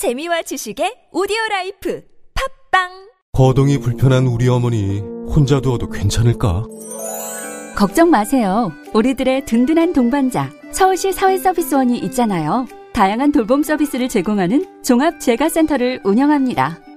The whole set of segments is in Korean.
재미와 지식의 오디오 life 팟빵 거동이 불편한 우리 어머니 혼자 두어도 괜찮을까? 걱정 마세요. 우리들의 든든한 동반자 서울시 사회서비스원이 있잖아요. 다양한 돌봄 서비스를 제공하는 종합재가센터를 운영합니다.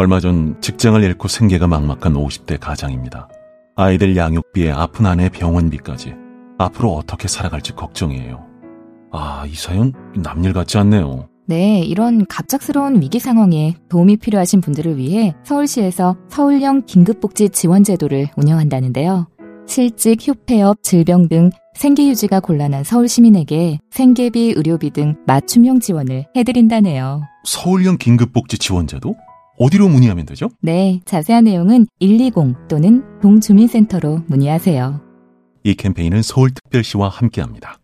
얼마 전 직장을 잃고 생계가 막막한 50대 가장입니다. 아이들 양육비에 아픈 아내 병원비까지 앞으로 어떻게 살아갈지 걱정이에요. 아, 이 사연 남일 같지 않네요. 네, 이런 갑작스러운 위기 상황에 도움이 필요하신 분들을 위해 서울시에서 서울형 긴급복지 지원제도를 운영한다는데요. 실직, 휴폐업, 질병 등 생계 유지가 곤란한 서울 시민에게 생계비, 의료비 등 맞춤형 지원을 해드린다네요. 서울형 긴급복지 지원제도? 어디로 문의하면 되죠? 네, 자세한 내용은 120 또는 동주민센터로 문의하세요. 이 캠페인은 서울특별시와 함께합니다.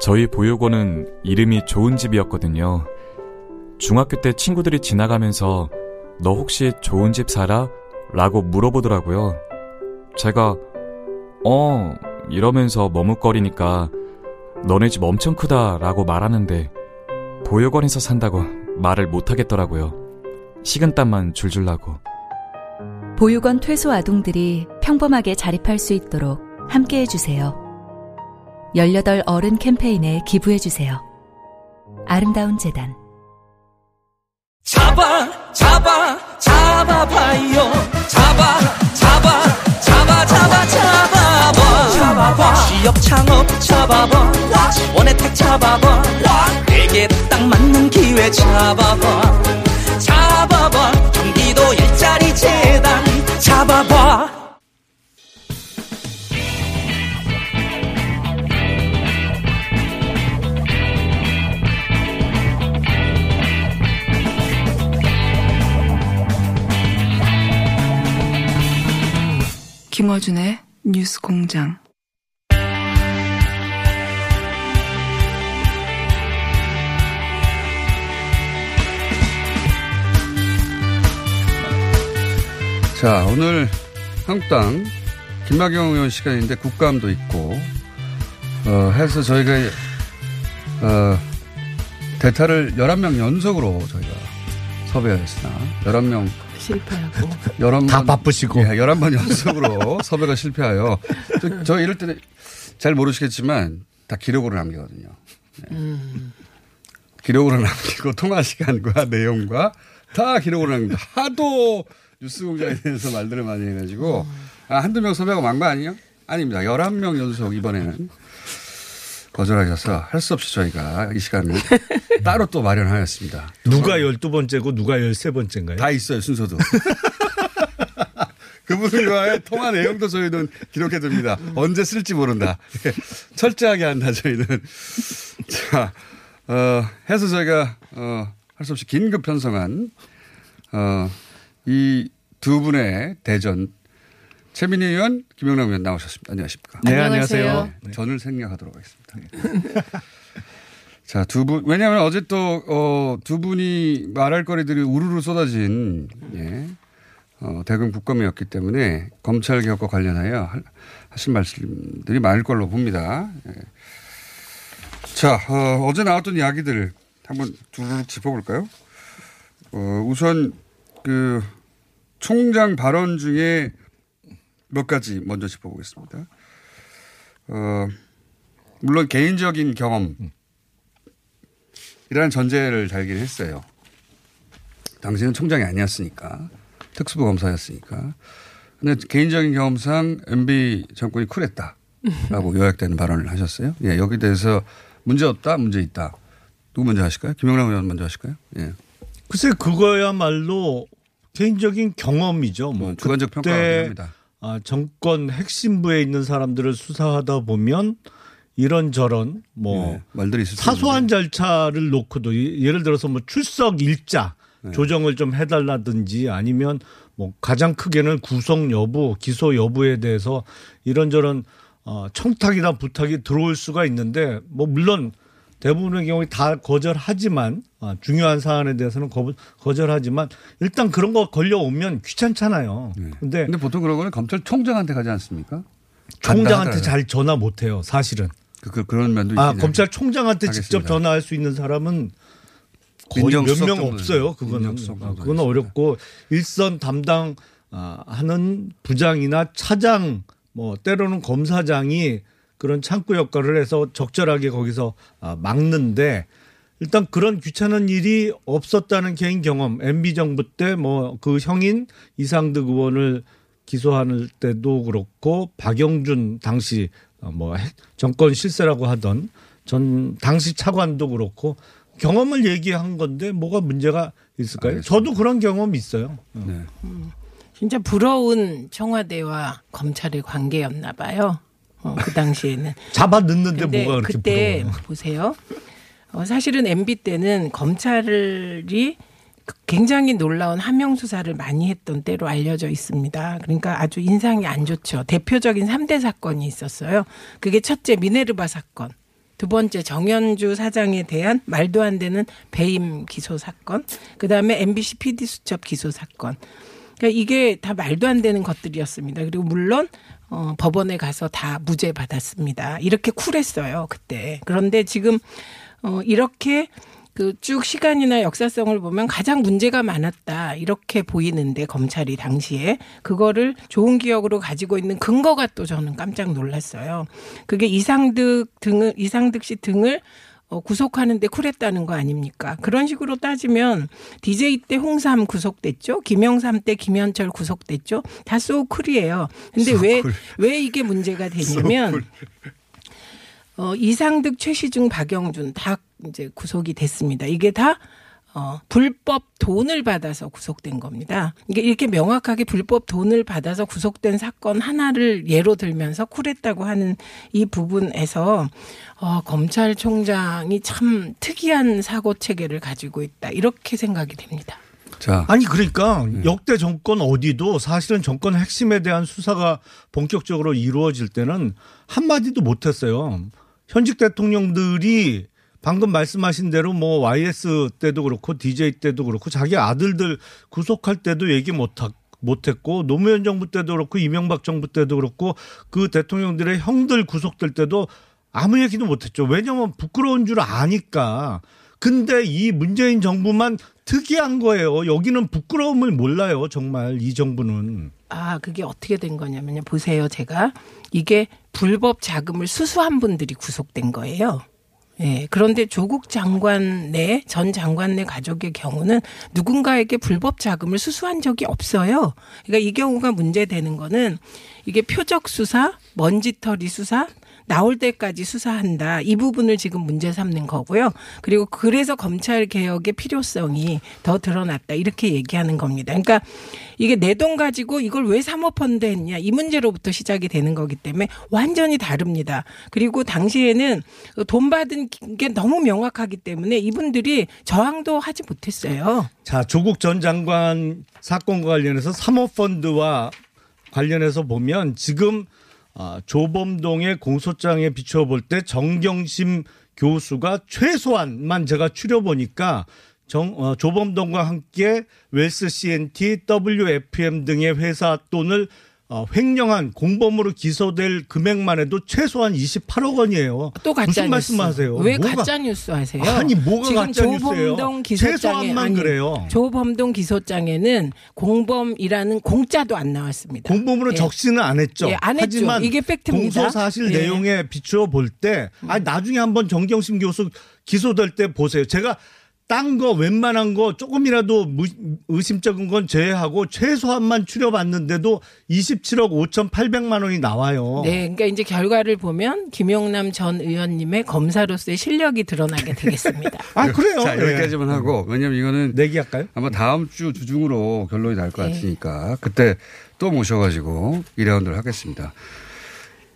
저희 보육원은 이름이 좋은 집이었거든요. 중학교 때 친구들이 지나가면서 너 혹시 좋은 집 살아? 라고 물어보더라고요. 제가 어 이러면서 머뭇거리니까 너네 집 엄청 크다 라고 말하는데 보육원에서 산다고 말을 못하겠더라고요. 식은땀만 줄줄 나고. 보육원 퇴소 아동들이 평범하게 자립할 수 있도록 함께 해주세요. 18 어른 캠페인에 기부해주세요. 아름다운 재단. 잡아, 잡아, 잡아봐요. 잡아, 잡아, 잡아, 잡아, 잡아봐. 잡아봐. 취업 창업 잡아봐. 지원 혜택 잡아봐. 내게 딱 맞는 기회 잡아봐. 잡아봐. 재단 잡아봐. 김어준의 뉴스 공장. 자, 오늘 한국당 김학영 의원 시간인데 국감도 있고, 어, 해서 저희가, 어, 대타를 11명 연속으로 저희가 섭외하였으나, 11명. 실패하고. 11번. 다 바쁘시고. 예, 11번 연속으로 섭외가 실패하여. 저, 저 이럴 때는 잘 모르시겠지만, 다 기록으로 남기거든요. 네. 기록으로 남기고 통화 시간과 내용과 다 기록으로 남깁니다. 하도 뉴스 공장에 대해서 말들을 많이 해가지고, 아, 한두 명 섭외가 많거 아니에요? 아닙니다. 11명 연속 이번에는 거절하셔서 할 수 없이 저희가 이 시간을 따로 또 마련하였습니다. 누가 12번째고 누가 13번째인가요? 다 있어요, 순서도. 그분과의 통화 내용도 저희는 기록해둡니다. 언제 쓸지 모른다. 철저하게 한다, 저희는. 자, 어, 해서 저희가, 어, 할 수 없이 긴급 편성한, 어, 이 두 분의 대전, 최민희 의원, 김영남 의원 나오셨습니다. 안녕하십니까. 네, 안녕하세요. 네, 전을 생략하도록 하겠습니다. 자, 두 분, 왜냐하면 어제 또, 어, 두 분이 말할 거리들이 우르르 쏟아진, 예, 어, 대금 국감이었기 때문에 검찰 개혁과 관련하여 할- 하신 말씀들이 많을 걸로 봅니다. 예. 자, 어, 어제 나왔던 이야기들 한번 두루룩 짚어볼까요? 어, 우선 그 총장 발언 중에 몇 가지 먼저 짚어보겠습니다. 어, 물론 개인적인 경험, 이라는 전제를 달긴 했어요. 당시는 총장이 아니었으니까. 특수부 검사였으니까. 근데 개인적인 경험상 MB 정권이 쿨했다라고 요약되는 발언을 하셨어요. 예, 여기 대해서 문제 없다, 문제 있다. 누구 먼저 하실까요? 김영남 의원 먼저 하실까요? 예. 글쎄 그거야말로 개인적인 경험이죠. 뭐 주관적 그때 평가를 합니다. 아, 정권 핵심부에 있는 사람들을 수사하다 보면 이런 저런 뭐 네, 말들이 사소한 절차를 놓고도 예- 예를 들어서 뭐 출석 일자 네. 조정을 좀 해달라든지 아니면 뭐 가장 크게는 구속 여부, 기소 여부에 대해서 이런저런 어, 청탁이나 부탁이 들어올 수가 있는데 뭐 물론 대부분의 경우에 다 거절하지만 아, 중요한 사안에 대해서는 거, 거절하지만 일단 그런 거 걸려오면 귀찮잖아요. 근데, 네. 근데 보통 그런 거는 검찰총장한테 가지 않습니까? 총장한테 잘 전화 못 해요. 사실은. 그, 그, 런 면도 아 검찰총장한테. 직접 전화할 수 있는 사람은 거의 몇 명 없어요. 그거는 아, 그거는 어렵고 일선 담당 아, 하는 부장이나 차장 뭐 때로는 검사장이 그런 창구 역할을 해서 적절하게 거기서 아, 막는데 일단 그런 귀찮은 일이 없었다는 개인 경험 MB 정부 때 뭐 그 형인 이상득 의원을 기소할 때도 그렇고 박영준 당시 어, 뭐 핵- 정권 실세라고 하던 전 당시 차관도 그렇고 경험을 얘기한 건데 뭐가 문제가 있을까요? 저도 그런 경험이 있어요. 네. 진짜 부러운 청와대와 검찰의 관계였나 봐요. 어, 그 당시에는. 잡아 넣는데 뭐가 그렇게 그때 부러워요? 보세요. 어, 사실은 MB 때는 검찰이 굉장히 놀라운 함명 수사를 많이 했던 때로 알려져 있습니다. 그러니까 아주 인상이 안 좋죠. 대표적인 3대 사건이 있었어요. 그게 첫째 미네르바 사건. 두 번째 정현주 사장에 대한 말도 안 되는 배임 기소 사건. 그다음에 MBC PD 수첩 기소 사건. 그러니까 이게 다 말도 안 되는 것들이었습니다. 그리고 물론 어, 법원에 가서 다 무죄 받았습니다. 이렇게 쿨했어요 그때. 그런데 지금 어, 이렇게 그쭉 시간이나 역사성을 보면 가장 문제가 많았다 이렇게 보이는데 검찰이 당시에 그거를 좋은 기억으로 가지고 있는 근거가 또 저는 깜짝 놀랐어요. 그게 이상득 등을 이상득 씨 등을 어, 구속하는데 쿨했다는 거 아닙니까? 그런 식으로 따지면 DJ 때 홍삼 구속됐죠? 김영삼 때 김현철 구속됐죠? 다 소쿨이에요. 근데 왜, 왜 이게 문제가 되냐면 어, 이상득, 최시중, 박영준 다 이제 구속이 됐습니다. 이게 다 어, 불법 돈을 받아서 구속된 겁니다. 이게 이렇게 명확하게 불법 돈을 받아서 구속된 사건 하나를 예로 들면서 쿨했다고 하는 이 부분에서 어, 검찰총장이 참 특이한 사고 체계를 가지고 있다 이렇게 생각이 됩니다. 자. 아니 그러니까 역대 정권 어디도 사실은 정권 핵심에 대한 수사가 본격적으로 이루어질 때는 한 마디도 못했어요. 현직 대통령들이 방금 말씀하신 대로 뭐 YS 때도 그렇고 DJ 때도 그렇고 자기 아들들 구속할 때도 얘기 못 하. 못했고 노무현 정부 때도 그렇고 이명박 정부 때도 그렇고 그 대통령들의 형들 구속될 때도 아무 얘기도 못했죠. 왜냐하면 부끄러운 줄 아니까. 근데 이 문재인 정부만 특이한 거예요. 여기는 부끄러움을 몰라요. 정말 이 정부는. 아, 그게 어떻게 된 거냐면요. 보세요. 제가 이게 불법 자금을 수수한 분들이 구속된 거예요. 예. 그런데 조국 장관 내, 전 장관 내 가족의 경우는 누군가에게 불법 자금을 수수한 적이 없어요. 그러니까 이 경우가 문제되는 거는 이게 표적 수사, 먼지털이 수사, 나올 때까지 수사한다. 이 부분을 지금 문제 삼는 거고요. 그리고 그래서 검찰 개혁의 필요성이 더 드러났다. 이렇게 얘기하는 겁니다. 그러니까 이게 내 돈 가지고 이걸 왜 사모펀드 했냐. 이 문제로부터 시작이 되는 거기 때문에 완전히 다릅니다. 그리고 당시에는 돈 받은 게 너무 명확하기 때문에 이분들이 저항도 하지 못했어요. 자, 조국 전 장관 사건과 관련해서 사모펀드와 관련해서 보면 지금 아, 조범동의 공소장에 비춰볼 때 정경심 교수가 최소한만 제가 추려보니까 정, 어, 조범동과 함께 웰스 CNT, WFM 등의 회사 돈을 어, 횡령한 공범으로 기소될 금액만 해도 최소한 28억 원이에요. 또 가짜 무슨. 말씀하세요? 왜 뭐가- 가짜 뉴스 하세요? 아니 뭐가 가짜 뉴스예요? 최소한만 아니, 그래요. 조범동 기소장에는 공범이라는 공짜도 안 나왔습니다. 공범으로 예. 적시는 안 했죠. 예, 안 했죠. 하지만 이게 팩트입니다. 공소 사실 예. 내용에 비추어 볼 때, 아 나중에 한번 정경심 교수 기소될 때 보세요. 제가 딴 거 웬만한 거 조금이라도 무- 의심적인 건 제외하고 최소한만 추려봤는데도 27억 5,800만 원이 나와요. 네, 그러니까 이제 결과를 보면 김용남 전 의원님의 검사로서의 실력이 드러나게 되겠습니다. 아 그래요. 자, 예. 여기까지만 하고 왜냐면 이거는 내기할까요? 아마 다음 주 주중으로 결론이 날것 네. 같으니까 그때 또 모셔가지고 2라운드를 하겠습니다.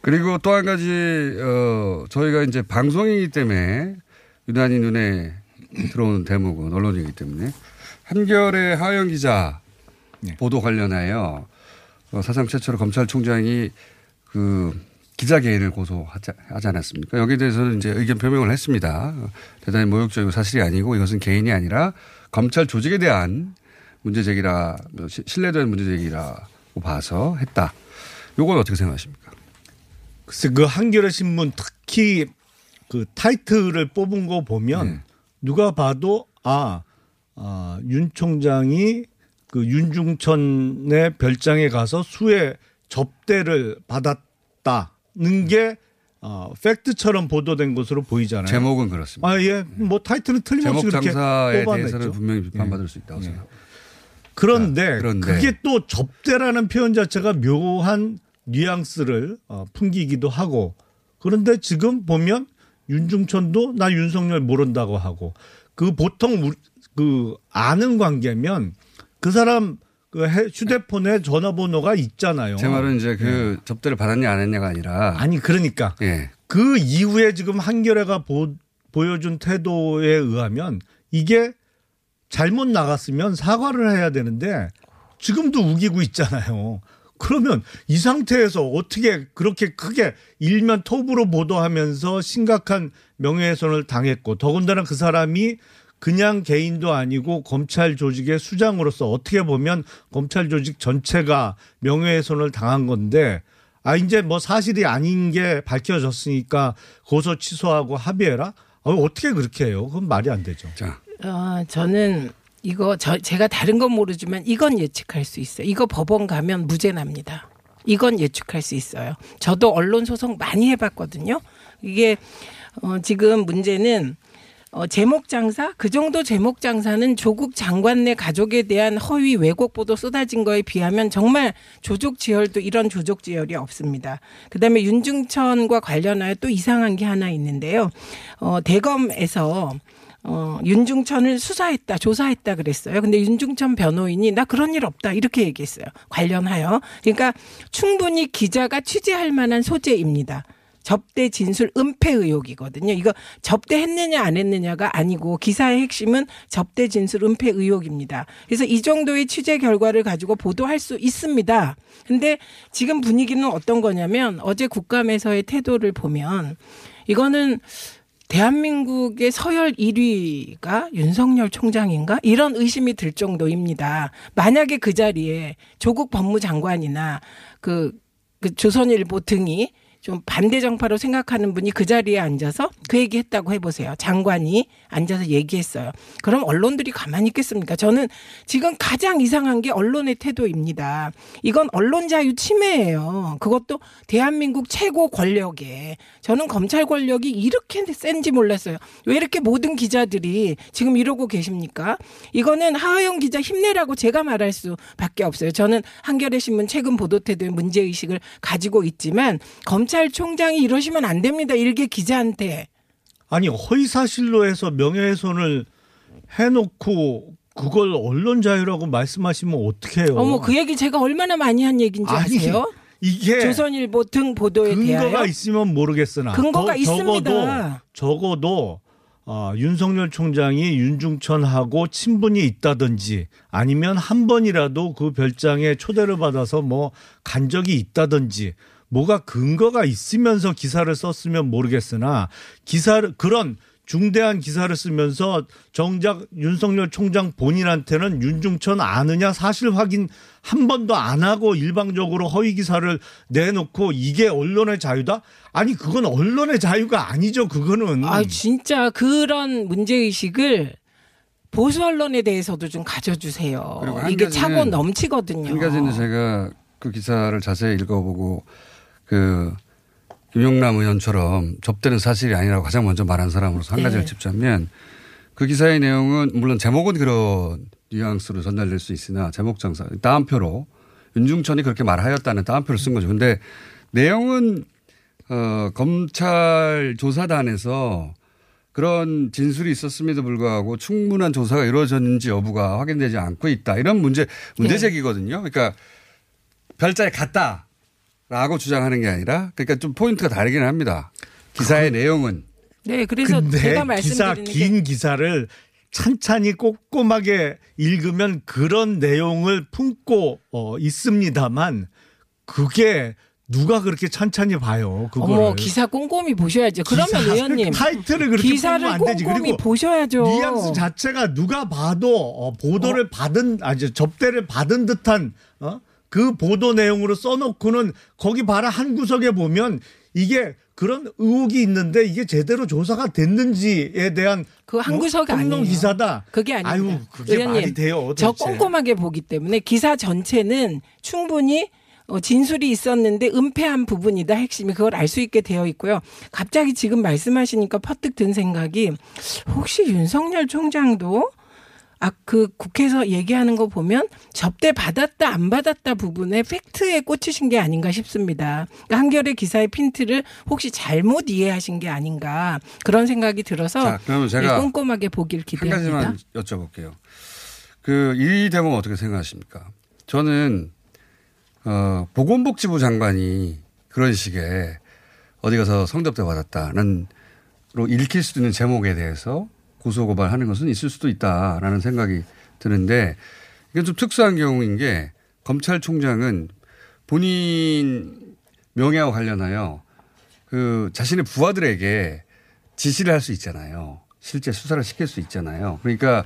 그리고 또 한 가지 어 저희가 이제 방송이기 때문에 유난히 눈에 들어오는 대목은 언론이기 때문에 한결의 하영 기자 네. 보도 관련하여 어, 사상 최초로 검찰총장이 그 기자 개인을 고소하지 하지 않았습니까? 여기에 대해서는 이제 의견 표명을 했습니다. 대단히 모욕적이고 사실이 아니고 이것은 개인이 아니라 검찰 조직에 대한 문제 제기라 신뢰된 문제 제기라고 봐서 했다. 요건 어떻게 생각하십니까? 글쎄 그 한겨레 신문 특히 그 타이틀을 뽑은 거 보면 네. 누가 봐도 아, 아, 윤 총장이 그 윤중천의 별장에 가서 수의 접대를 받았다는 게 어, 팩트처럼 보도된 것으로 보이잖아요. 제목은 그렇습니다. 아, 예. 뭐 타이틀은 틀림없이 제목 그렇게 장사에 뽑아냈죠. 대해서는 분명히 비판받을 수 있다고 생각합니다. 그런데, 자, 그런데. 그게 또 접대라는 표현 자체가 묘한 뉘앙스를 어, 풍기기도 하고 그런데 지금 보면 윤중천도 나 윤석열 모른다고 하고 그 보통 그 아는 관계면 그 사람 그 해- 휴대폰에 전화번호가 있잖아요. 제 말은 이제 그 접대를 받았냐 안 했냐가 아니라 네. 아니 그러니까 예. 그 이후에 지금 한겨레가 보, 보여준 태도에 의하면 이게 잘못 나갔으면 사과를 해야 되는데 지금도 우기고 있잖아요. 그러면 이 상태에서 어떻게 그렇게 크게 일면 톱으로 보도하면서 심각한 명예훼손을 당했고 더군다나 그 사람이 그냥 개인도 아니고 검찰 조직의 수장으로서 어떻게 보면 검찰 조직 전체가 명예훼손을 당한 건데 아 이제 뭐 사실이 아닌 게 밝혀졌으니까 고소 취소하고 합의해라. 어, 어떻게 그렇게 해요? 그건 말이 안 되죠. 자, 어, 저는 이거 저 제가 다른 건 모르지만 이건 예측할 수 있어요. 이거 법원 가면 무죄 납니다. 이건 예측할 수 있어요. 저도 언론 소송 많이 해봤거든요. 이게 어, 지금 문제는 어, 제목 장사 그 정도 제목 장사는 조국 장관 내 가족에 대한 허위 왜곡 보도 쏟아진 거에 비하면 정말 조족 지혈도 이런 조족 지혈이 없습니다. 그다음에 윤중천과 관련하여 또 이상한 게 하나 있는데요. 어, 대검에서 어, 윤중천을 수사했다, 조사했다 그랬어요. 근데 윤중천 변호인이 나 그런 일 없다 이렇게 얘기했어요. 관련하여. 그러니까 충분히 기자가 취재할 만한 소재입니다. 접대 진술 은폐 의혹이거든요. 이거 접대했느냐 안 했느냐가 아니고 기사의 핵심은 접대 진술 은폐 의혹입니다. 그래서 이 정도의 취재 결과를 가지고 보도할 수 있습니다. 근데 지금 분위기는 어떤 거냐면 어제 국감에서의 태도를 보면 이거는 대한민국의 서열 1위가 윤석열 총장인가? 이런 의심이 들 정도입니다. 만약에 그 자리에 조국 법무장관이나 그, 그 조선일보 등이 좀 반대 정파로 생각하는 분이 그 자리에 앉아서 그 얘기 했다고 해보세요. 장관이 앉아서 얘기했어요. 그럼 언론들이 가만히 있겠습니까? 저는 지금 가장 이상한 게 언론의 태도입니다. 이건 언론 자유 침해예요. 그것도 대한민국 최고 권력에. 저는 검찰 권력이 이렇게 센지 몰랐어요. 왜 이렇게 모든 기자들이 지금 이러고 계십니까? 이거는 하하영 기자 힘내라고 제가 말할 수밖에 없어요. 저는 한겨레 신문 최근 보도 태도의 문제 의식을 가지고 있지만 검 찰총장이 이러시면 안 됩니다. 일개 기자한테. 아니 허위 사실로 해서 명예훼손을 해놓고 그걸 언론 자유라고 말씀하시면 어떡해요? 어머 그 얘기 제가 얼마나 많이 한 얘기인지 아니, 아세요? 이게 조선일보 등 보도에 근거가 대하여 있으면 모르겠으나 근거가 더- 있습니다. 적어도, 적어도 어, 윤석열 총장이 윤중천하고 친분이 있다든지 아니면 한 번이라도 그 별장에 초대를 받아서 뭐 간 적이 있다든지 뭐가 근거가 있으면서 기사를 썼으면 모르겠으나 기사를 그런 중대한 기사를 쓰면서 정작 윤석열 총장 본인한테는 윤중천 아느냐 사실 확인 한 번도 안 하고 일방적으로 허위 기사를 내놓고 이게 언론의 자유다? 아니 그건 언론의 자유가 아니죠. 그거는 아 진짜 그런 문제 의식을 보수 언론에 대해서도 좀 가져주세요. 이게 차고 넘치거든요. 한 가지는 제가 그 기사를 자세히 읽어보고 그 김용남 의원처럼 접대는 사실이 아니라고 가장 먼저 말한 사람으로서 한 네. 가지를 짚자면 그 기사의 내용은 물론 제목은 그런 뉘앙스로 전달될 수 있으나 제목 장사 따옴표로 윤중천이 그렇게 말하였다는 따옴표를 쓴 거죠. 근데 내용은 어 검찰 조사단에서 그런 진술이 있었음에도 불구하고 충분한 조사가 이루어졌는지 여부가 확인되지 않고 있다. 이런 문제 문제 네. 제기거든요. 그러니까 별자리 갔다 라고 주장하는 게 아니라 그러니까 좀 포인트가 다르긴 합니다. 기사의 내용은 네, 그래서 제가 기사 말씀드리는 게긴 기사를 찬찬히 꼼꼼하게 읽으면 그런 내용을 품고 어, 있습니다만 그게 누가 그렇게 찬찬히 봐요. 어머 기사 꼼꼼히 보셔야죠. 그러면 기사를 의원님 타이틀을 그렇게 기사를 안 되지. 꼼꼼히 그리고 보셔야죠. 뉘앙스 자체가 누가 봐도 어, 보도를 받은 아니 접대를 받은 듯한 어? 그 보도 내용으로 써놓고는 거기 봐라 한 구석에 보면 이게 그런 의혹이 있는데 이게 제대로 조사가 됐는지에 대한 그한 구석이 평론 아니에요. 기사다. 그게 아닙니다. 아유, 그게 말이 돼요. 저. 꼼꼼하게 보기 때문에 기사 전체는 충분히 어, 진술이 있었는데 은폐한 부분이다 핵심이 그걸 알 수 있게 되어 있고요. 갑자기 지금 말씀하시니까 퍼뜩 든 생각이 혹시 윤석열 총장도 아, 그 국회에서 얘기하는 거 보면 접대 받았다 안 받았다 부분에 팩트에 꽂히신 게 아닌가 싶습니다. 그러니까 한겨레 기사의 핀트를 혹시 잘못 이해하신 게 아닌가 그런 생각이 들어서 자, 그러면 제가 네, 꼼꼼하게 보길 한 기대합니다. 가지만 여쭤볼게요. 그 이 대목 어떻게 생각하십니까? 저는 어, 보건복지부 장관이 그런 식의 어디 가서 성접대 받았다는 로 읽힐 수도 있는 제목에 대해서 고소고발하는 것은 있을 수도 있다라는 생각이 드는데 이건 좀 특수한 경우인 게 검찰총장은 본인 명예와 관련하여 그 자신의 부하들에게 지시를 할 수 있잖아요. 실제 수사를 시킬 수 있잖아요. 그러니까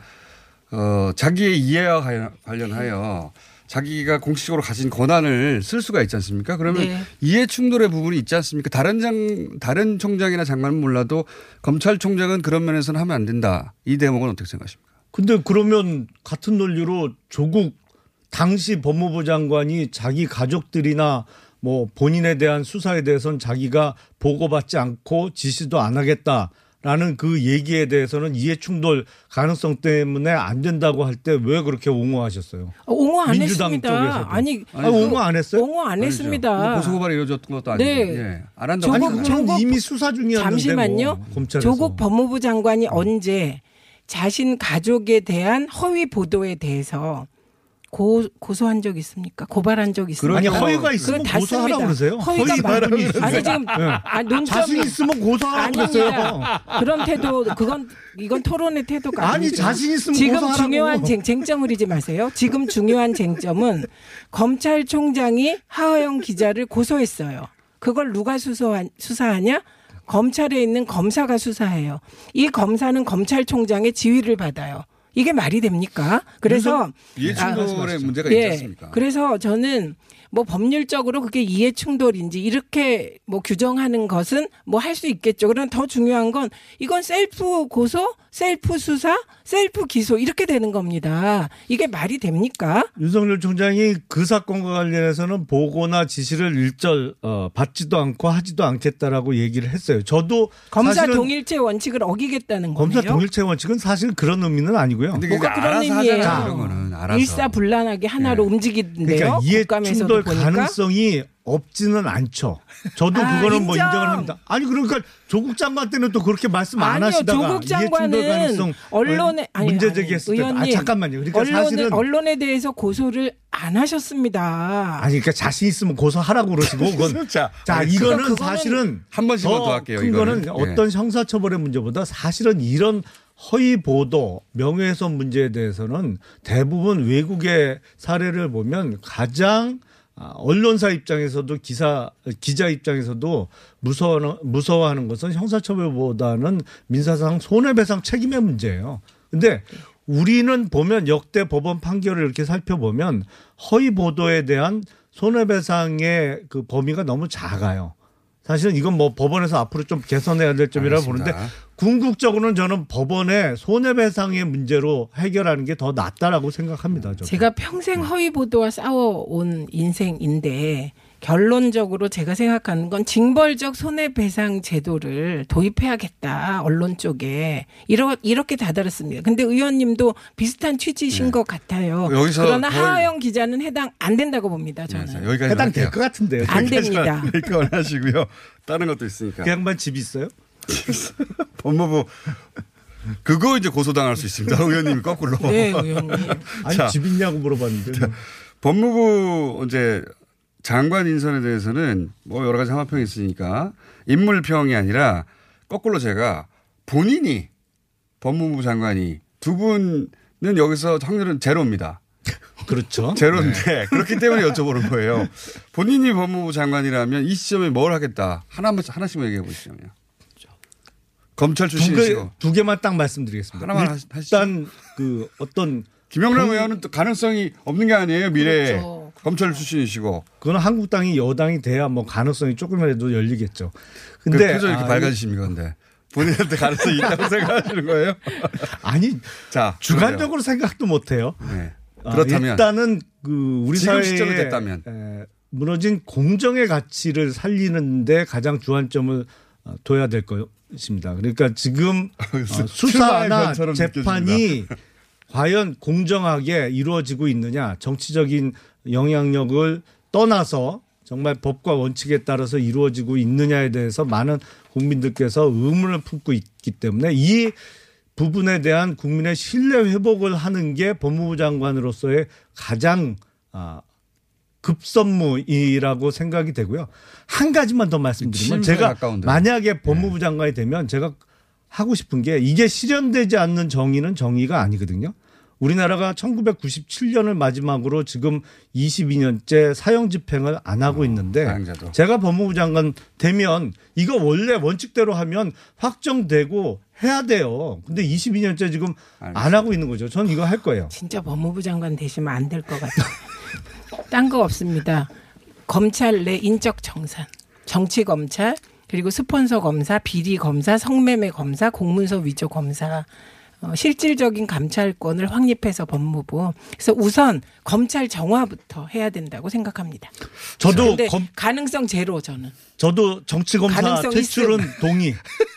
어 자기의 이해와 관련- 관련하여 자기가 공식적으로 가진 권한을 쓸 수가 있지 않습니까? 그러면 네. 이해 충돌의 부분이 있지 않습니까? 다른 장 다른 총장이나 장관은 몰라도 검찰총장은 그런 면에서는 하면 안 된다. 이 대목은 어떻게 생각하십니까? 근데 그러면 같은 논리로 조국 당시 법무부 장관이 자기 가족들이나 뭐 본인에 대한 수사에 대해서는 자기가 보고받지 않고 지시도 안 하겠다 라는 그 얘기에 대해서는 이해 충돌 가능성 때문에 안 된다고 할 때 왜 그렇게 옹호하셨어요? 어, 옹호 안 민주당 했습니다. 쪽에서도. 아니, 아니, 옹호 안 했어요? 옹호 안 아니죠. 했습니다. 뭐 고소고발이 이루어졌던 것도 아니고 네. 예. 안 한다고 아니 하잖아요. 그거는 이미 수사 중이었는데 잠시만요. 뭐, 검찰에서. 조국 법무부 장관이 언제 자신 가족에 대한 허위 보도에 대해서 고, 고소한 적 있습니까? 고발한 적 있습니까? 아니 허위가 있으면 고소하라. 그러세요. 허위가 허위 많- 발언이 있으면. 아니 지금 예. 아, 논점이 자신 있으면 고소하라 그랬어요. 그런 태도 그건 이건 토론의 태도가 아니, 아니죠. 자신 있으면 지금 고소하라고. 중요한 쟁, 쟁점을 잊지 마세요. 지금 중요한 쟁점은 검찰총장이 하호영 기자를 고소했어요. 그걸 누가 수사하, 수사하냐? 검찰에 있는 검사가 수사해요. 이 검사는 검찰총장의 지휘를 받아요. 이게 말이 됩니까? 그래서 이해 아, 충돌의 문제가 있지 예. 않습니까? 그래서 저는 뭐 법률적으로 그게 이해 충돌인지 이렇게 뭐 규정하는 것은 뭐 할 수 있겠죠. 그러나 더 중요한 건 이건 셀프 고소, 셀프 수사, 셀프 기소 이렇게 되는 겁니다. 이게 말이 됩니까? 윤석열 총장이 그 사건과 관련해서는 보고나 지시를 일절 어, 받지도 않고 하지도 않겠다라고 얘기를 했어요. 저도 검사 동일체 원칙을 어기겠다는 거네요. 검사 동일체 원칙은 사실 그런 의미는 아니고요. 근데 뭐가 그런 의미예요. 알아서. 일사불란하게 하나로 움직이는데요. 그러니까 이해 충돌 보니까 가능성이 없지는 않죠. 저도 아, 그거는 뭐 인정. 인정을 합니다. 아니 그러니까 조국 장관 때는 또 그렇게 말씀 안 아니요, 하시다가 조국 장관은 가능성 언론에 아니, 문제 제기했을 때 아, 의원님, 잠깐만요. 그러니까 언론에, 사실은 언론에 대해서 고소를 안 하셨습니다. 아니 그러니까 자신 있으면 고소하라고 그러시고 그건 자, 자 아니, 이거는 사실은 한 번씩만 더더 할게요, 큰 이거는. 거는 예. 어떤 형사처벌의 문제보다 사실은 이런 허위 보도, 명예훼손 문제에 대해서는 대부분 외국의 사례를 보면 가장 아, 언론사 입장에서도 기사 기자 입장에서도 무서워하는 무서워하는 것은 형사처벌보다는 민사상 손해배상 책임의 문제예요. 근데 우리는 보면 역대 법원 판결을 이렇게 살펴보면 허위 보도에 대한 손해배상의 그 범위가 너무 작아요. 사실은 이건 뭐 법원에서 앞으로 좀 개선해야 될 점이라고 알겠습니다. 보는데 궁극적으로는 저는 법원의 손해배상의 문제로 해결하는 게 더 낫다라고 생각합니다. 저도. 제가 평생 허위 보도와 싸워온 인생인데 결론적으로 제가 생각하는 건 징벌적 손해배상 제도를 도입해야겠다 언론 쪽에 이러, 이렇게 다다랐습니다. 근데 의원님도 비슷한 취지신 것 같아요. 네. 여기서 그러나 덜- 하하영 기자는 해당 안 된다고 봅니다. 저는 자, 여기까지 해당 될 것 같은데요. 안 됩니다. 여기까지 하시고요. 다른 것도 있으니까. 그 양반 집 있어요? 법무부 그거 이제 고소당할 수 있습니다. 의원님이 거꾸로. 네, 의원님. 아니 자. 집 있냐고 물어봤는데. 뭐. 법무부 이제 장관 인선에 대해서는 뭐 여러 가지 상황평이 있으니까 인물평이 아니라 거꾸로 제가 본인이 법무부 장관이 두 분은 여기서 확률은 제로입니다. 그렇죠. 제로인데 그렇기 때문에 여쭤보는 거예요. 본인이 법무부 장관이라면 이 시점에 뭘 하겠다. 하나만 하나씩만 얘기해 보시죠. 검찰 두, 개, 출신이시고 두 개만 딱 말씀드리겠습니다. 하나만 하시- 하시죠. 일단 그 어떤 김영남 공- 의원은 또 가능성이 없는 게 아니에요. 미래에 그렇죠. 검찰 출신이시고 그건 한국당이 여당이 돼야 뭐 가능성이 조금이라도 열리겠죠. 그 근데 표정이 이렇게 아, 밝아지십니까? 근데 본인한테 가능성이 있다고 생각하시는 거예요? 아니 자 주관적으로 생각도 못 해요. 네. 아, 그렇다면 일단은 그 우리 사회에 시점이 됐다면. 에, 무너진 공정의 가치를 살리는데 가장 주안점을 어, 둬야 될 것입니다. 그러니까 지금 어, 수사나 재판이 과연 공정하게 이루어지고 있느냐, 정치적인 영향력을 떠나서 정말 법과 원칙에 따라서 이루어지고 있느냐에 대해서 많은 국민들께서 의문을 품고 있기 때문에 이 부분에 대한 국민의 신뢰 회복을 하는 게 법무부 장관으로서의 가장 아, 급선무이라고 생각이 되고요. 한 가지만 더 말씀드리면 침수에 제가 가까운데. 만약에 법무부 장관이 되면 제가 하고 싶은 게 이게 실현되지 않는 정의는 정의가 아니거든요. 우리나라가 1997년을 마지막으로 지금 22년째 사형 집행을 안 하고 있는데 사형자도. 제가 법무부 장관 되면 이거 원래 원칙대로 하면 확정되고 해야 돼요. 근데 22년째 지금 안 하고 있는 거죠. 저는 이거 할 거예요. 진짜 법무부 장관 되시면 안 될 것 같아요. 딴 거 없습니다. 검찰 내 인적 정산, 정치 검찰, 그리고 스폰서 검사, 비리 검사, 성매매 검사, 공문서 위조 검사. 어, 실질적인 감찰권을 확립해서 법무부. 그래서 우선 검찰 정화부터 해야 된다고 생각합니다. 저도 검- 가능성 제로 저는. 저도 정치 검사 가능성 퇴출은. 동의.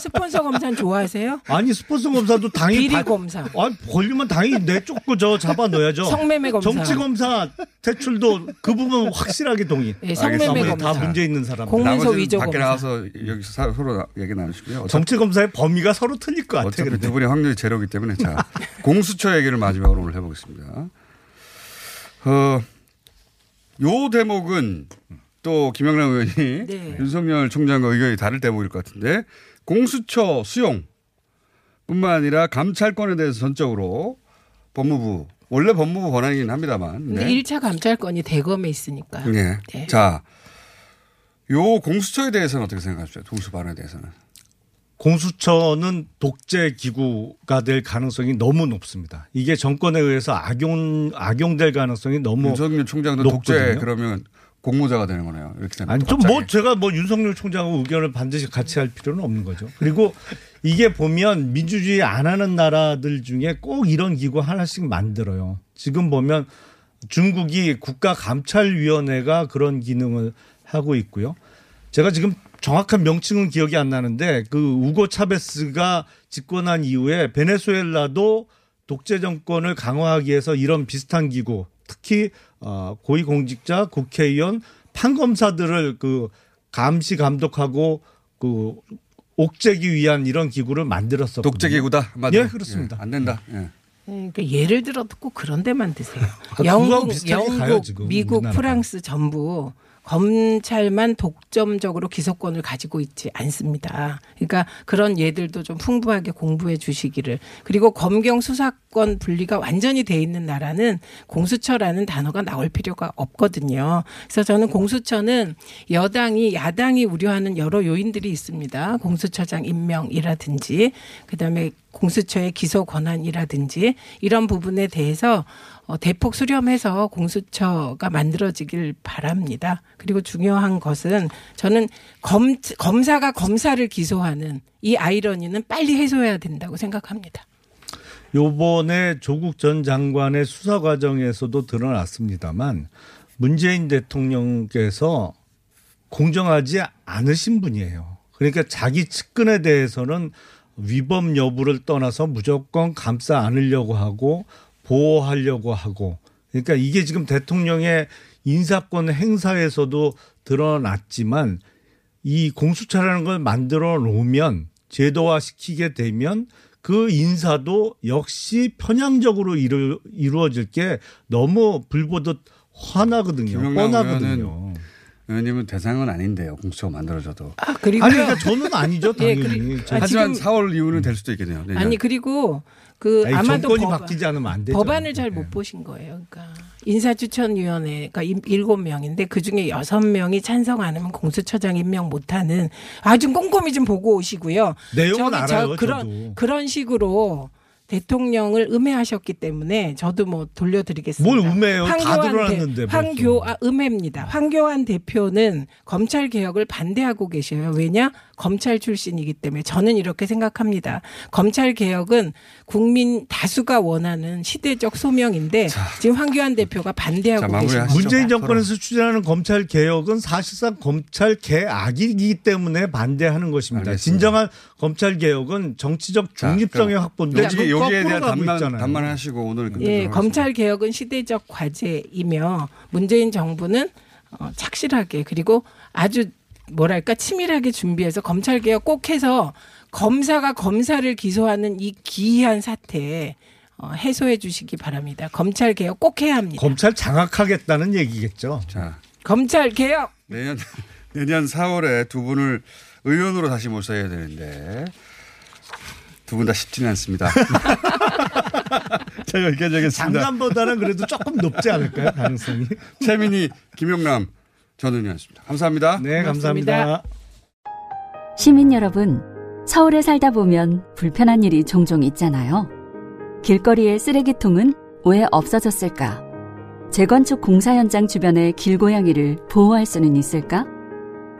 스폰서 검사는 좋아하세요? 아니 스폰서 검사도 당연히 비리 다- 검사. 아, 걸리면 당연히 내쫓 고 저 잡아 넣어야죠. 성매매 검사. 정치 검사 퇴출도 그 부분 확실하게 동의. 예, 성매매 검사. 다 문제 있는 사람. 공문서 위조 밖에 검사. 나와서 여기서 사- 서로 나- 얘기 나누시고요. 어차피, 정치 검사의 범위가 서로 틀릴 것 같아. 어차피. 두 분의 확률이 제로기 때문에 자 공수처 얘기를 마지막으로 오늘 해보겠습니다. 어, 요 대목은 또 김영남 의원이 네. 윤석열 총장과 의견이 다를 대목일 것 같은데 공수처 수용 뿐만 아니라 감찰권에 대해서 전적으로 법무부 원래 법무부 권한이긴 합니다만 근데 네. 1차 감찰권이 대검에 있으니까요. 네. 네. 자, 요 공수처에 대해서는 어떻게 생각하십니까? 공수 발언에 대해서는. 공수처는 독재 기구가 될 가능성이 너무 높습니다. 이게 정권에 의해서 악용 악용될 가능성이 너무 윤석열 총장도 높거든요. 독재 그러면 공모자가 되는 거네요. 이렇게 되면 아니 좀. 뭐 제가 뭐 윤석열 총장하고 의견을 반드시 같이 할 필요는 없는 거죠. 그리고 이게 보면 민주주의 안 하는 나라들 중에 꼭 이런 기구 하나씩 만들어요. 지금 보면 중국이 국가감찰위원회가 그런 기능을 하고 있고요. 제가 지금 정확한 명칭은 기억이 안 나는데 그 우고 차베스가 집권한 이후에 베네수엘라도 독재 정권을 강화하기 위해서 이런 비슷한 기구 특히 어, 고위공직자, 국회의원, 판검사들을 그 감시 감독하고 그 옥죄기 위한 이런 기구를 만들었었거든요. 독재 기구다. 한마디로. 예, 그렇습니다. 예, 안 된다. 예. 그러니까 예를 들어 꼭 그런 데만 드세요. 영국, 가요, 영국, 지금 미국, 우리나라가. 프랑스 전부 검찰만 독점적으로 기소권을 가지고 있지 않습니다. 그러니까 그런 예들도 좀 풍부하게 공부해 주시기를. 그리고 검경 수사권 분리가 완전히 돼 있는 나라는 공수처라는 단어가 나올 필요가 없거든요. 그래서 저는 공수처는 여당이 야당이 우려하는 여러 요인들이 있습니다. 공수처장 임명이라든지 그다음에 공수처의 기소 권한이라든지 이런 부분에 대해서 어, 대폭 수렴해서 공수처가 만들어지길 바랍니다. 그리고 중요한 것은 저는 검, 검사가 검사를 기소하는 이 아이러니는 빨리 해소해야 된다고 생각합니다. 요번에 조국 전 장관의 수사 과정에서도 드러났습니다만 문재인 대통령께서 공정하지 않으신 분이에요. 그러니까 자기 측근에 대해서는 위법 여부를 떠나서 무조건 감싸 안으려고 하고 보호하려고 하고 그러니까 이게 지금 대통령의 인사권 행사에서도 드러났지만 이 공수처라는 걸 만들어 놓으면 제도화 시키게 되면 그 인사도 역시 편향적으로 이루, 이루어질 게 너무 불보듯 화나거든요. 뻔하거든요. 의원님은 대상은 아닌데요. 공수처가 만들어져도. 아, 그리고 아니, 그러니까 저는 아니죠, 예, 당연히. 그리- 아, 하지만 지금- 4월 이후는 될 수도 있겠네요. 내년. 아니 그리고 그 아니, 아마도 정권이 법안- 바뀌지 않으면 안 되죠. 법안을 잘못 보신 거예요. 그러니까 인사추천위원회가 일- 일곱 명인데 그 중에 여섯 명이 찬성 안 하면 공수처장 임명 못하는 아주 꼼꼼히 좀 보고 오시고요. 내용은 저기 저 알아요, 그런 저도. 그런 식으로 대통령을 음해하셨기 때문에 저도 뭐 돌려드리겠습니다. 뭘 음해요? 다 황교안 드러났는데 대, 황교 아, 음해입니다. 황교안 대표는 검찰 개혁을 반대하고 계셔요. 왜냐? 검찰 출신이기 때문에 저는 이렇게 생각합니다. 검찰 개혁은 국민 다수가 원하는 시대적 소명인데 지금 황교안 대표가 반대하고 계십니다. 문재인 정권에서 추진하는 검찰 개혁은 사실상 검찰 개악이기 때문에 반대하는 것입니다. 진정한 검찰 개혁은 정치적 중립성의 확보인데 여기, 여기에 대한 답만, 있잖아요. 답만하시고 오늘 예. 검찰 개혁은 시대적 과제이며 문재인 정부는 어, 착실하게 그리고 아주 뭐랄까 치밀하게 준비해서 검찰 개혁 꼭 해서 검사가 검사를 기소하는 이 기이한 사태 어, 해소해 주시기 바랍니다. 검찰 개혁 꼭 해야 합니다. 검찰 장악하겠다는 얘기겠죠. 자, 검찰 개혁 내년 내년 4월에 두 분을 의원으로 다시 모셔야 되는데 두 분 다 쉽지는 않습니다. 자 여기까지 하겠습니다. 장관보다는 그래도 조금 높지 않을까요 가능성이? 최민희, 김용남 전 의원이었습니다. 감사합니다. 네, 감사합니다. 시민 여러분, 서울에 살다 보면 불편한 일이 종종 있잖아요. 길거리의 쓰레기통은 왜 없어졌을까? 재건축 공사 현장 주변의 길고양이를 보호할 수는 있을까?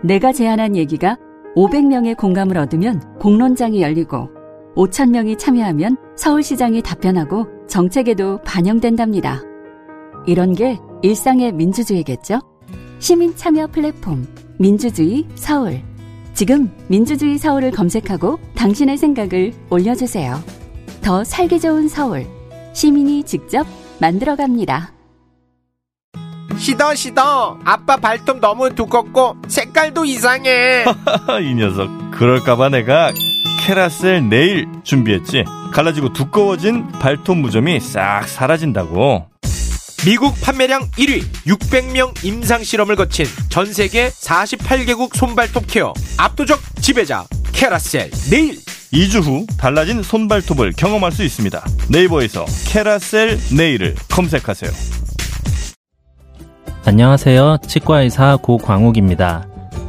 내가 제안한 얘기가 500명의 공감을 얻으면 공론장이 열리고 5,000명이 참여하면 서울시장이 답변하고 정책에도 반영된답니다. 이런 게 일상의 민주주의겠죠? 시민 참여 플랫폼 민주주의 서울. 지금 민주주의 서울을 검색하고 당신의 생각을 올려주세요. 더 살기 좋은 서울. 시민이 직접 만들어갑니다. 시더 시더 아빠 발톱 너무 두껍고 색깔도 이상해 이 녀석 그럴까봐 내가 캐라셀 네일 준비했지. 갈라지고 두꺼워진 발톱 무좀이 싹 사라진다고. 미국 판매량 1위 600명 임상 실험을 거친 전 세계 48개국 손발톱 케어 압도적 지배자 캐라셀 네일. 2주 후 달라진 손발톱을 경험할 수 있습니다. 네이버에서 캐라셀 네일을 검색하세요. 안녕하세요. 치과의사 고광욱입니다.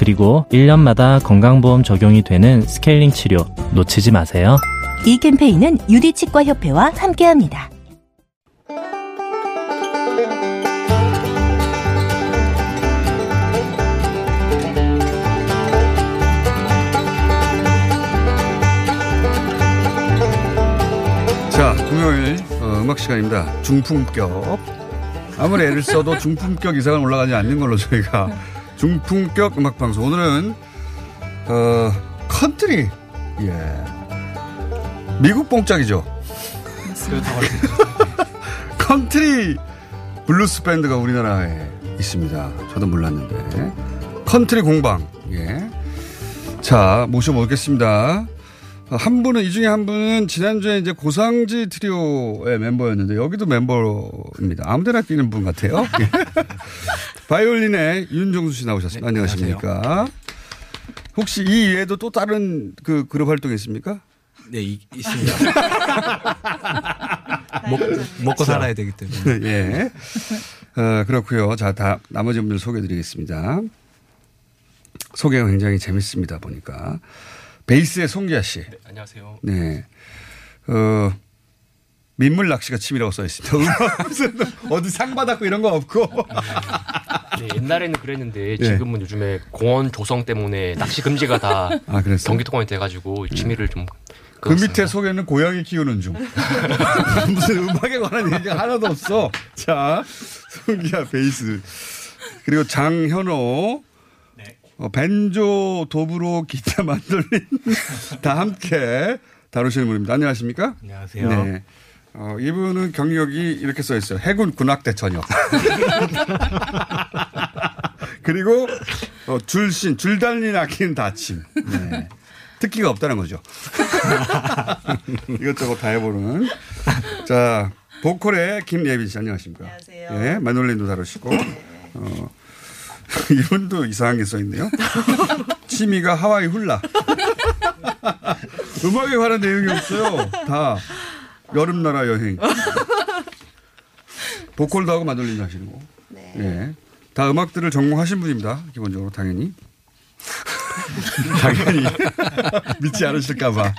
그리고 1년마다 건강보험 적용이 되는 스케일링 치료 놓치지 마세요. 이 캠페인은 유디치과협회와 함께합니다. 자, 금요일 어, 음악 시간입니다. 중품격. 아무리 애를 써도 중품격 이상은 올라가지 않는 걸로 저희가 중품격 음악 방송. 오늘은 어, 컨트리. 예. 미국 뽕짝이죠. 컨트리 블루스 밴드가 우리나라에 있습니다. 저도 몰랐는데. 컨트리 공방. 예. 자, 모셔보겠습니다. 한 분은, 이 중에 한 분은 지난주에 이제 고상지 트리오의 멤버였는데, 여기도 멤버입니다. 아무 데나 끼는 분 같아요. 예. 바이올린의 윤종수 씨 나오셨습니다. 안녕하십니까. 혹시 이 외에도 또 다른 그 그룹 활동이 있습니까? 네, 이- 있습니다. 먹, 먹고 자. 살아야 되기 때문에. 예. 어, 그렇고요. 자, 다 나머지 분들 소개해 드리겠습니다. 소개가 굉장히 재밌습니다. 보니까. 베이스의 송기아 씨. 안녕하세요. 네. 어, 민물 낚시가 취미라고 써 있습니다. 어디 상 받았고 이런 거 없고. 네, 옛날에는 그랬는데 예. 지금은 요즘에 공원 조성 때문에 낚시 금지가 다 아, 그랬어요? 경기 통원이 돼가지고 취미를 좀그 밑에 소개는 고양이 키우는 중. 무슨 음악에 관한 얘기가 하나도 없어. 자, 송기아 베이스. 그리고 장현호. 어, 벤조, 도브로, 기타, 만돌린 다 함께 다루시는 분입니다. 안녕하십니까? 안녕하세요. 네. 어, 이분은 경력이 이렇게 써 있어요. 해군 군악대 전역. 그리고 어, 줄신, 줄달린 아끼는 다침. 네. 특기가 없다는 거죠. 이것저것 다 해보는. 자, 보컬의 김예빈 씨 안녕하십니까? 안녕하세요. 예, 마놀린도 다루시고. 어, 이분도 이상한 게 써 있네요. 취미가 하와이 훌라. 음악에 관한 내용이 없어요. 다 여름 나라 여행. 보컬도 하고 마놀린도 하시고. 네. 예. 다 음악들을 전공하신 분입니다. 기본적으로 당연히. 당연히 믿지 않으실까봐.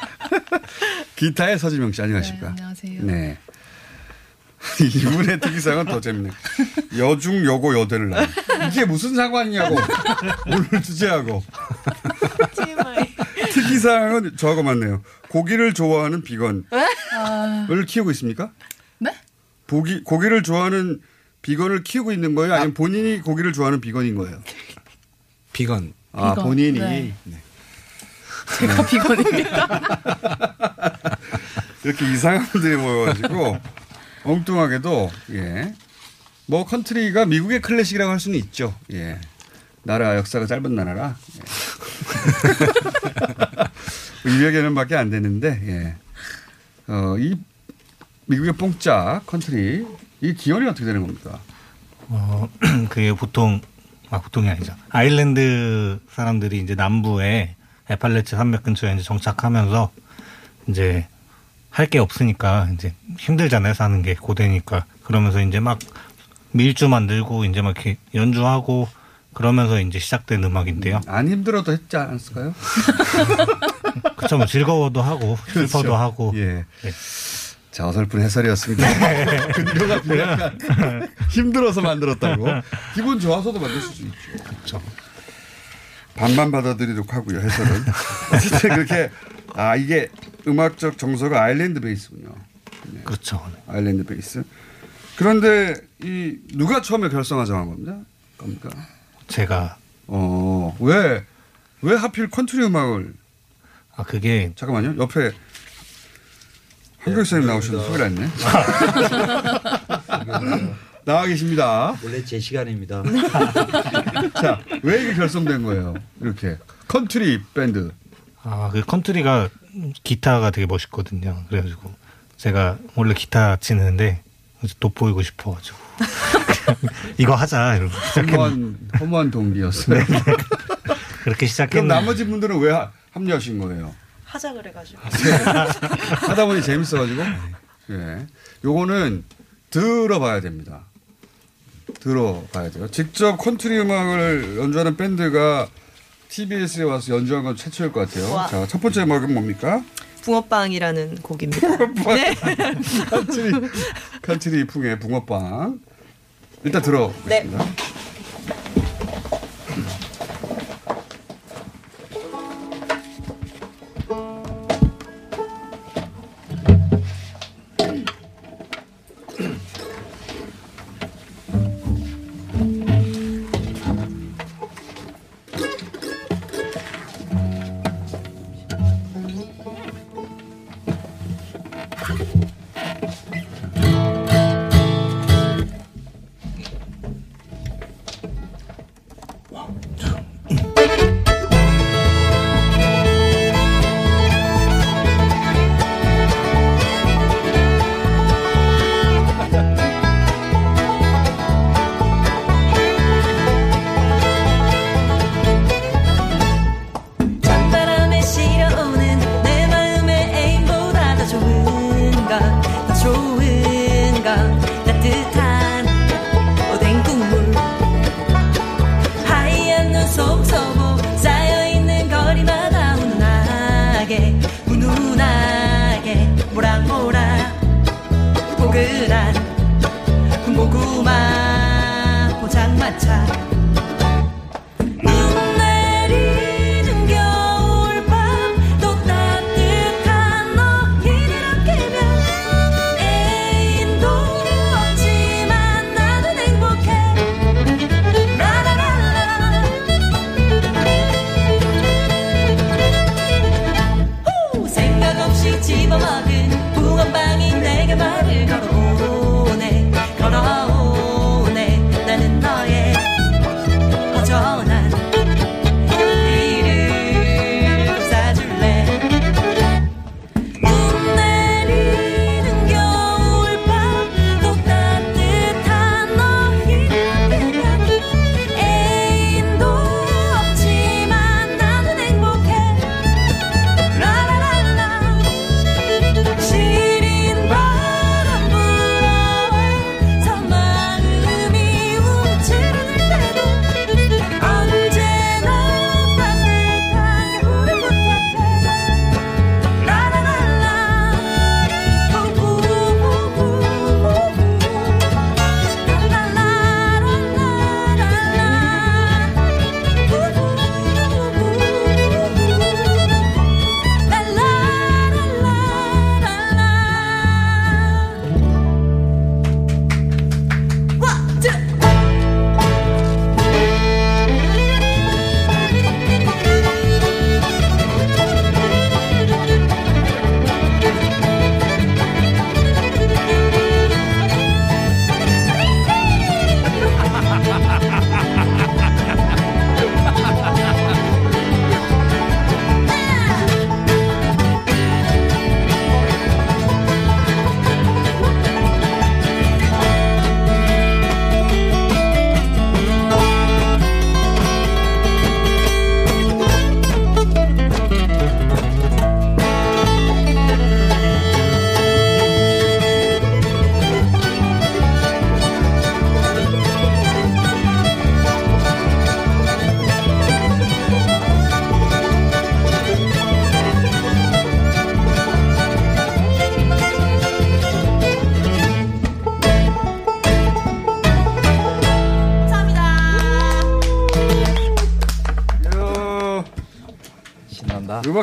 기타의 서지명 씨 안녕하십니까? 네, 안녕하세요. 네. 이분의 특이사항은 더 재밌네. 여중 여고 여대를 나와. 이게 무슨 상관이냐고. 오늘 주제하고. 특이사항은 저하고 맞네요. 고기를 좋아하는 비건을 아, 키우고 있습니까? 네? 고기, 고기를 좋아하는 비건을 키우고 있는 거예요? 아니면 본인이 고기를 좋아하는 비건인 거예요? 비건. 아, 비건. 본인이. 네. 네. 제가 비건입니까? 이렇게 이상한 분들이 모여가지고 엉뚱하게도 예. 뭐 컨트리가 미국의 클래식이라고 할 수는 있죠. 예. 나라 역사가 짧은 나라라. 예. 200여 년밖에 안 되는데 예. 어, 이 미국의 뽕짝 컨트리 이 기원이 어떻게 되는 겁니까? 어, 그게 보통, 아, 보통이 아니죠. 아일랜드 사람들이 이제 남부에 애팔래치아 산맥 근처에 이제 정착하면서 이제 할 게 없으니까 이제 힘들잖아요. 사는 게 고되니까. 그러면서 이제 막 밀주 만들고 이제 막 이렇게 연주하고 그러면서 이제 시작된 음악인데요. 안 힘들어도 했지 않았을까요? 그쵸. 뭐 즐거워도 하고 그렇죠. 슬퍼도 하고. 예. 자, 어설픈 해설이었습니다. 근거가 필요한 힘들어서 만들었다고. 기분 좋아서도 만드실 수 있죠. 그렇죠. 반만 받아들이도록 하고요, 해설은. 어쨌든 그렇게, 아, 이게 음악적 정서가 아일랜드 베이스군요. 네. 그렇죠. 아일랜드 베이스. 그런데 이 누가 처음에 결성하 정한 겁니다? 겁니까? 제가. 어, 왜, 왜 하필 컨트리 음악을. 아, 그게. 잠깐만요. 옆에 황교익 선생님 나오셔서 소개를 안 했네. 나와 계십니다. 원래 제 시간입니다. 자, 왜 이게 결성된 거예요? 이렇게. 컨트리 밴드. 아, 그 컨트리가 기타가 되게 멋있거든요. 그래가지고 제가 원래 기타 치는데 돋보이고 싶어가지고 이거 하자 이러고 허무한, 허무한 동기였어요. 그렇게 그럼 시작했는데 나머지 분들은 왜 하- 합류하신 거예요? 하자 그래가지고. 하다 보니 재밌어가지고. 예. 요거는 들어봐야 됩니다. 들어봐야 돼요. 직접 컨트리 음악을 연주하는 밴드가 TBS에 와서 연주한 건 최초일 것 같아요. 와. 자, 첫 번째 음악은 뭡니까? 붕어빵이라는 곡입니다. 네. 컨트리, 컨트리 풍의 붕어빵. 일단 들어보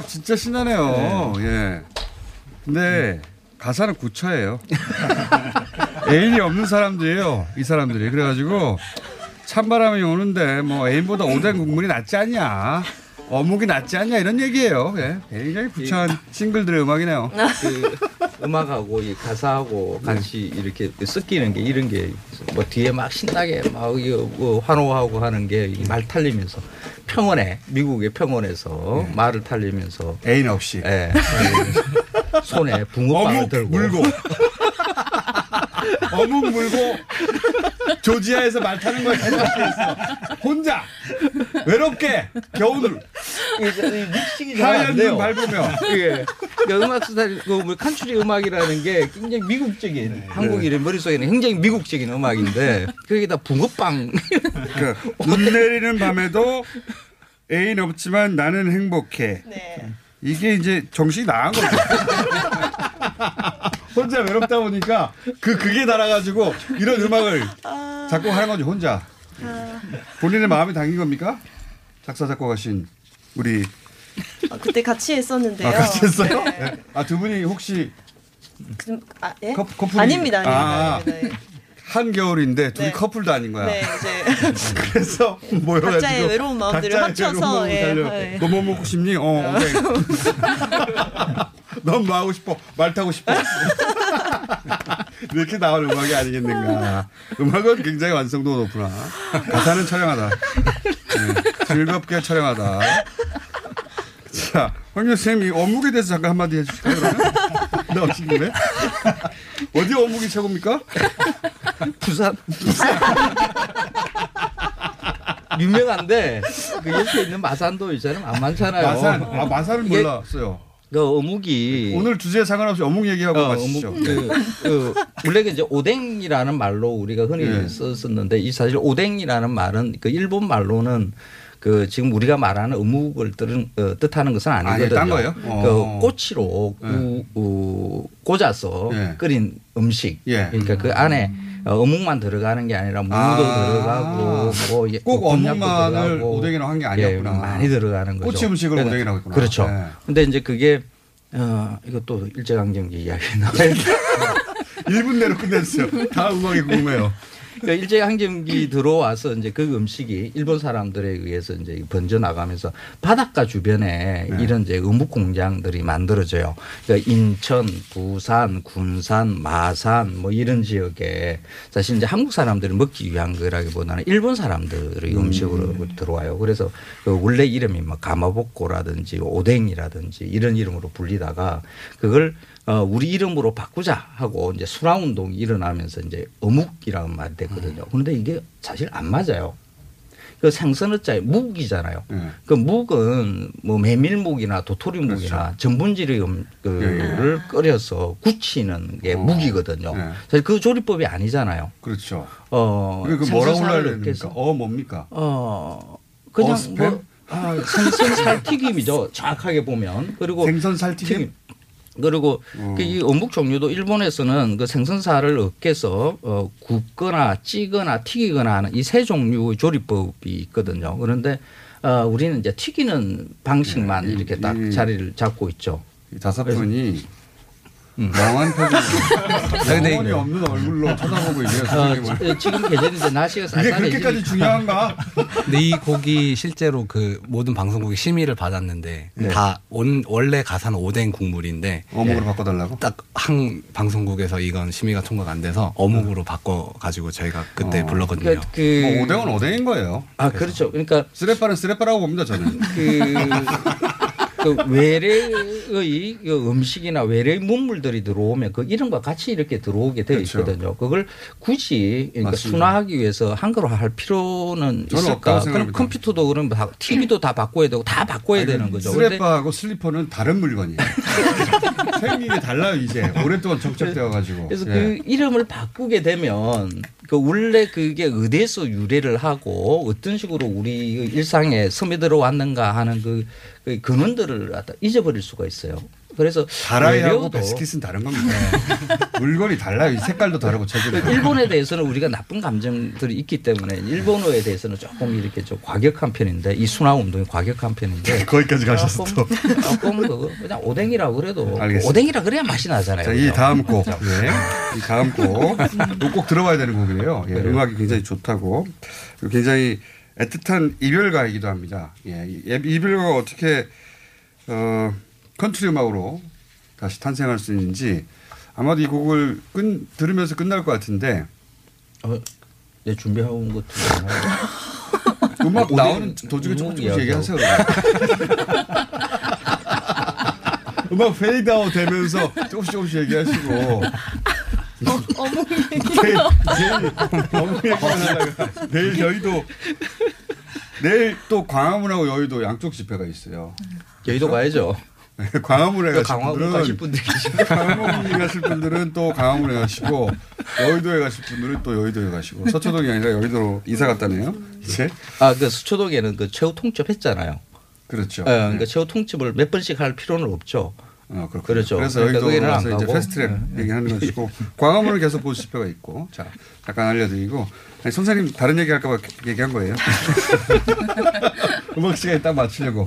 진짜 신나네요. 예. 근데 가사는 구차예요. 애인이 없는 사람들이에요. 이 사람들이. 그래가지고 찬바람이 오는데 뭐 애인보다 오뎅 국물이 낫지 않냐. 어묵이 낫지 않냐 이런 얘기예요. 예. 굉장히 구차한 싱글들의 음악이네요. 그 음악하고 이 가사하고 같이 이렇게 섞이는 게 이런 게 뭐 뒤에 막 신나게 막 이거 뭐 환호하고 하는 게 말 탈리면서 평원에 미국의 평원에서 말을 탈리면서 애인 없이. 예. 손에 붕어빵을 들고. 물고. 어묵 물고 조지아에서 말 타는 거에 있어. 혼자. 외롭게 겨울 믹싱이 잘안 하얀 돼요. 눈 밟으며 예. 그 음악 스타일, 그뭐 칸츄리 음악이라는 게 굉장히 미국적인 한국인의 머릿속에는 굉장히 미국적인 음악인데 거기다 붕어빵. 그, 눈 내리는 밤에도 애인 없지만 나는 행복해. 이게 이제 정신이 나간 거죠. 혼자 외롭다 보니까 그 그게 달아가지고 이런 음악을 작곡 하는 거죠 혼자. 본인의 마음이 담긴 겁니까? 작사 작곡하신 우리 아, 그때 같이 했었는데요. 아, 같이 했어요? 네. 아 두 분이 혹시 그, 아, 예? 커, 커플이 아닙니다, 아닙니다. 아. 예. 한겨울인데 둘이 네. 커플도 아닌 거야. 네, 이제 그래서 모여 가지고 각자의 외로운 마음들을 합쳐서, 예, 마음을 살려. 예. 너뭐 먹고 싶니? 어. 오케이. 넌뭐 하고 싶어? 말 타고 싶어? 이렇게 나온 음악이 아니겠는가. 음악은 굉장히 완성도가 높구나. 가사는 촬영하다. 네, 즐겁게 촬영하다. 자, 황교 쌤이 어묵에 대해서 잠깐 한마디 해주실까요? 김에. 어디 어묵이 최고입니까? 부산. 유명한데 그 옆에 있는 마산도 있잖아요. 안 많잖아요. 마산. 아, 이게 몰랐어요. 그 어묵이 오늘 주제에 상관없이 어묵 얘기하고 어, 마시죠. 어묵, 그, 그 원래 그 이제 오뎅이라는 말로 우리가 흔히 네. 썼었는데 이 사실 오뎅이라는 말은 그 일본 말로는 그 지금 우리가 말하는 뜻은, 어, 뜻하는 것은 아니거든요. 아니, 딴 거예요? 그 어. 꼬치로 구, 어, 꽂아서 예. 끓인 음식. 예. 그러니까 그 안에 어, 어묵만 들어가는 게 아니라 무도 아. 들어가고 뭐 이게 꼭 곤약도 어묵만을 오뎅이라고 한게 아니었구나. 예, 많이 들어가는 거죠. 꼬치 음식을 오뎅이라고 했구나. 그렇죠. 네. 근데 이제 그게 어 이것도 일제강점기 이야기 나와요. 1분 내로 끝냈어요. 다음 음악이 궁금해요. 그 일제 강점기 들어와서 이제 그 음식이 일본 사람들에 의해서 이제 번져 나가면서 바닷가 주변에 네. 이런 이제 어묵 공장들이 만들어져요. 그러니까 인천, 부산, 군산, 마산 뭐 이런 지역에 사실 이제 한국 사람들이 먹기 위한 거라기보다는 일본 사람들의 음 식으로 들어와요. 그래서 그 원래 이름이 뭐 가마복고라든지 오뎅이라든지 이런 이름으로 불리다가 그걸 어, 우리 이름으로 바꾸자 하고 이제 순화 운동이 일어나면서 이제 어묵이라는 말이 됐거든요. 그런데 이게 사실 안 맞아요. 그 생선어자에 묵이잖아요. 그 묵은 뭐 메밀묵이나 도토리묵이나 전분질의 음, 그를 끓여서 굳히는 게 묵이거든요. 네. 사실 그 조리법이 아니잖아요. 그렇죠. 어, 그 뭐라고 됩니까? 어 뭡니까? 어 그냥 어스팸? 뭐 아, 생선 살 튀김이죠. 정확하게 보면 그리고 생선 살 튀김? 그리고 어. 그이 어묵 종류도 일본에서는 그 생선살을 으깨서 어, 굽거나 찌거나 튀기거나 하는 이 세 종류의 조리법이 있거든요. 그런데 어, 우리는 이제 튀기는 방식만 네, 이렇게 딱 자리를 잡고 있죠. 다섯 분이 음. 멍한 표정, 근데 영혼이 이거- 없는 얼굴로 쳐다보고 있네요. 어. 지- 지금 계절인데 날씨가 이게 쌀쌀해지 그렇게까지 중요한가? 근데 이 곡이 실제로 그 모든 방송국이 심의를 받았는데 네. 다 온, 원래 가사는 오뎅 국물인데 어묵으로 바꿔달라고? 딱 한 방송국에서 이건 심의가 통과가 안 돼서 어묵으로 바꿔 가지고 저희가 그때 어. 불렀거든요. 그러니까 그- 뭐 오뎅은 오뎅인 거예요. 아 그렇죠. 그러니까 쓰레빠는 쓰레빠라고 봅니다 저는. 그, 그 외래의 그 음식이나 외래의 문물들이 들어오면 그 이름과 같이 이렇게 들어오게 되어 그렇죠. 있거든요. 그걸 굳이 그러니까. 순화하기 위해서 한글로 할 필요는 있을까? 그럼. 컴퓨터도 그럼 다 TV도 다 바꿔야 되고 다 바꿔야 되는 거죠. 쓰레빠하고 슬리퍼는 다른 물건이에요. 생긴 게 달라요 이제. 오랫동안 정착되어 가지고. 그래서 예. 그 이름을 바꾸게 되면 그 원래 그게 어디에서 유래를 하고 어떤 식으로 우리 일상에 스며들어 왔는가 하는 그, 그 근원들을 갖다 잊어버릴 수가 있어요. 그래서 다라이하고 베스킷은 다른 겁니다. 물건이 달라요. 이 색깔도 다르고 재질도 다르고. 일본에 대해서는 우리가 나쁜 감정들이 있기 때문에 일본어에 대해서는 조금 이렇게 좀 과격한 편인데 이 순화 운동이 과격한 편인데 거기까지 가셨어 또. 조금, 조금 그거 그냥 오뎅이라고 그래도 알겠습니다. 오뎅이라 그래야 맛이 나잖아요. 자, 이? 다음 곡. 예. 이 다음 곡. 꼭 들어봐야 되는 곡이에요. 예, 그래요. 음악이 굉장히 좋다고. 굉장히 애틋한 이별가이기도 합니다. 예, 이 이별가가 어떻게, 어, 컨트리 음악으로 다시 탄생할 수 있는지 아마도 이 곡을 끈, 들으면서 끝날 것 같은데. 어, 내 준비하고 온 것도 음악 나오는 도중에 조금씩 이야기하고. 얘기하세요. 음악 페이드아웃 되면서 조금씩 조금씩 얘기하시고. 어묵 내일, 내일 어묵 얘기만 하다가 내일 저희도 내일 또 광화문하고 여의도 양쪽 집회가 있어요. 여의도 가야죠. 네, 광화문에 또 가실 분들은 가실 분들. 광화문에 가실 분들은 또 광화문에 가시고 여의도에 가실 분들은 또 여의도에 가시고 서초동이 아니라 여의도로 이사 갔다네요. 이제 아, 그 서초동에는 그 최후 통첩 했잖아요. 그렇죠. 예, 그러니까 최후 통첩을 몇 번씩 할 필요는 없죠. 어, 그렇군요. 그렇죠. 그래서 그러니까 안 가서 이제. 패스트트랙 예. 얘기하는 것이고 광화문을 계속 볼 집회가 있고 자 잠깐 알려드리고 아니, 선생님 다른 얘기 할까봐 얘기한 거예요. 음악 시간에 딱 맞추려고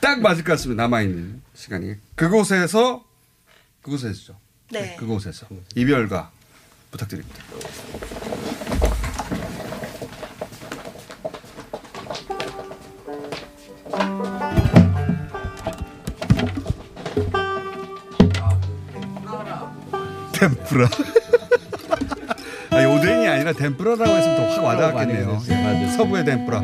딱 맞을 것 같습니다. 남아 있는 시간이 그곳에서 그곳에서죠. 네. 그곳에서 이별가 부탁드립니다. 덴프라. 아니, 오뎅이 아니라 덴프라라고 했으면 더 확 와닿았겠네요. 예, 서부의 덴프라.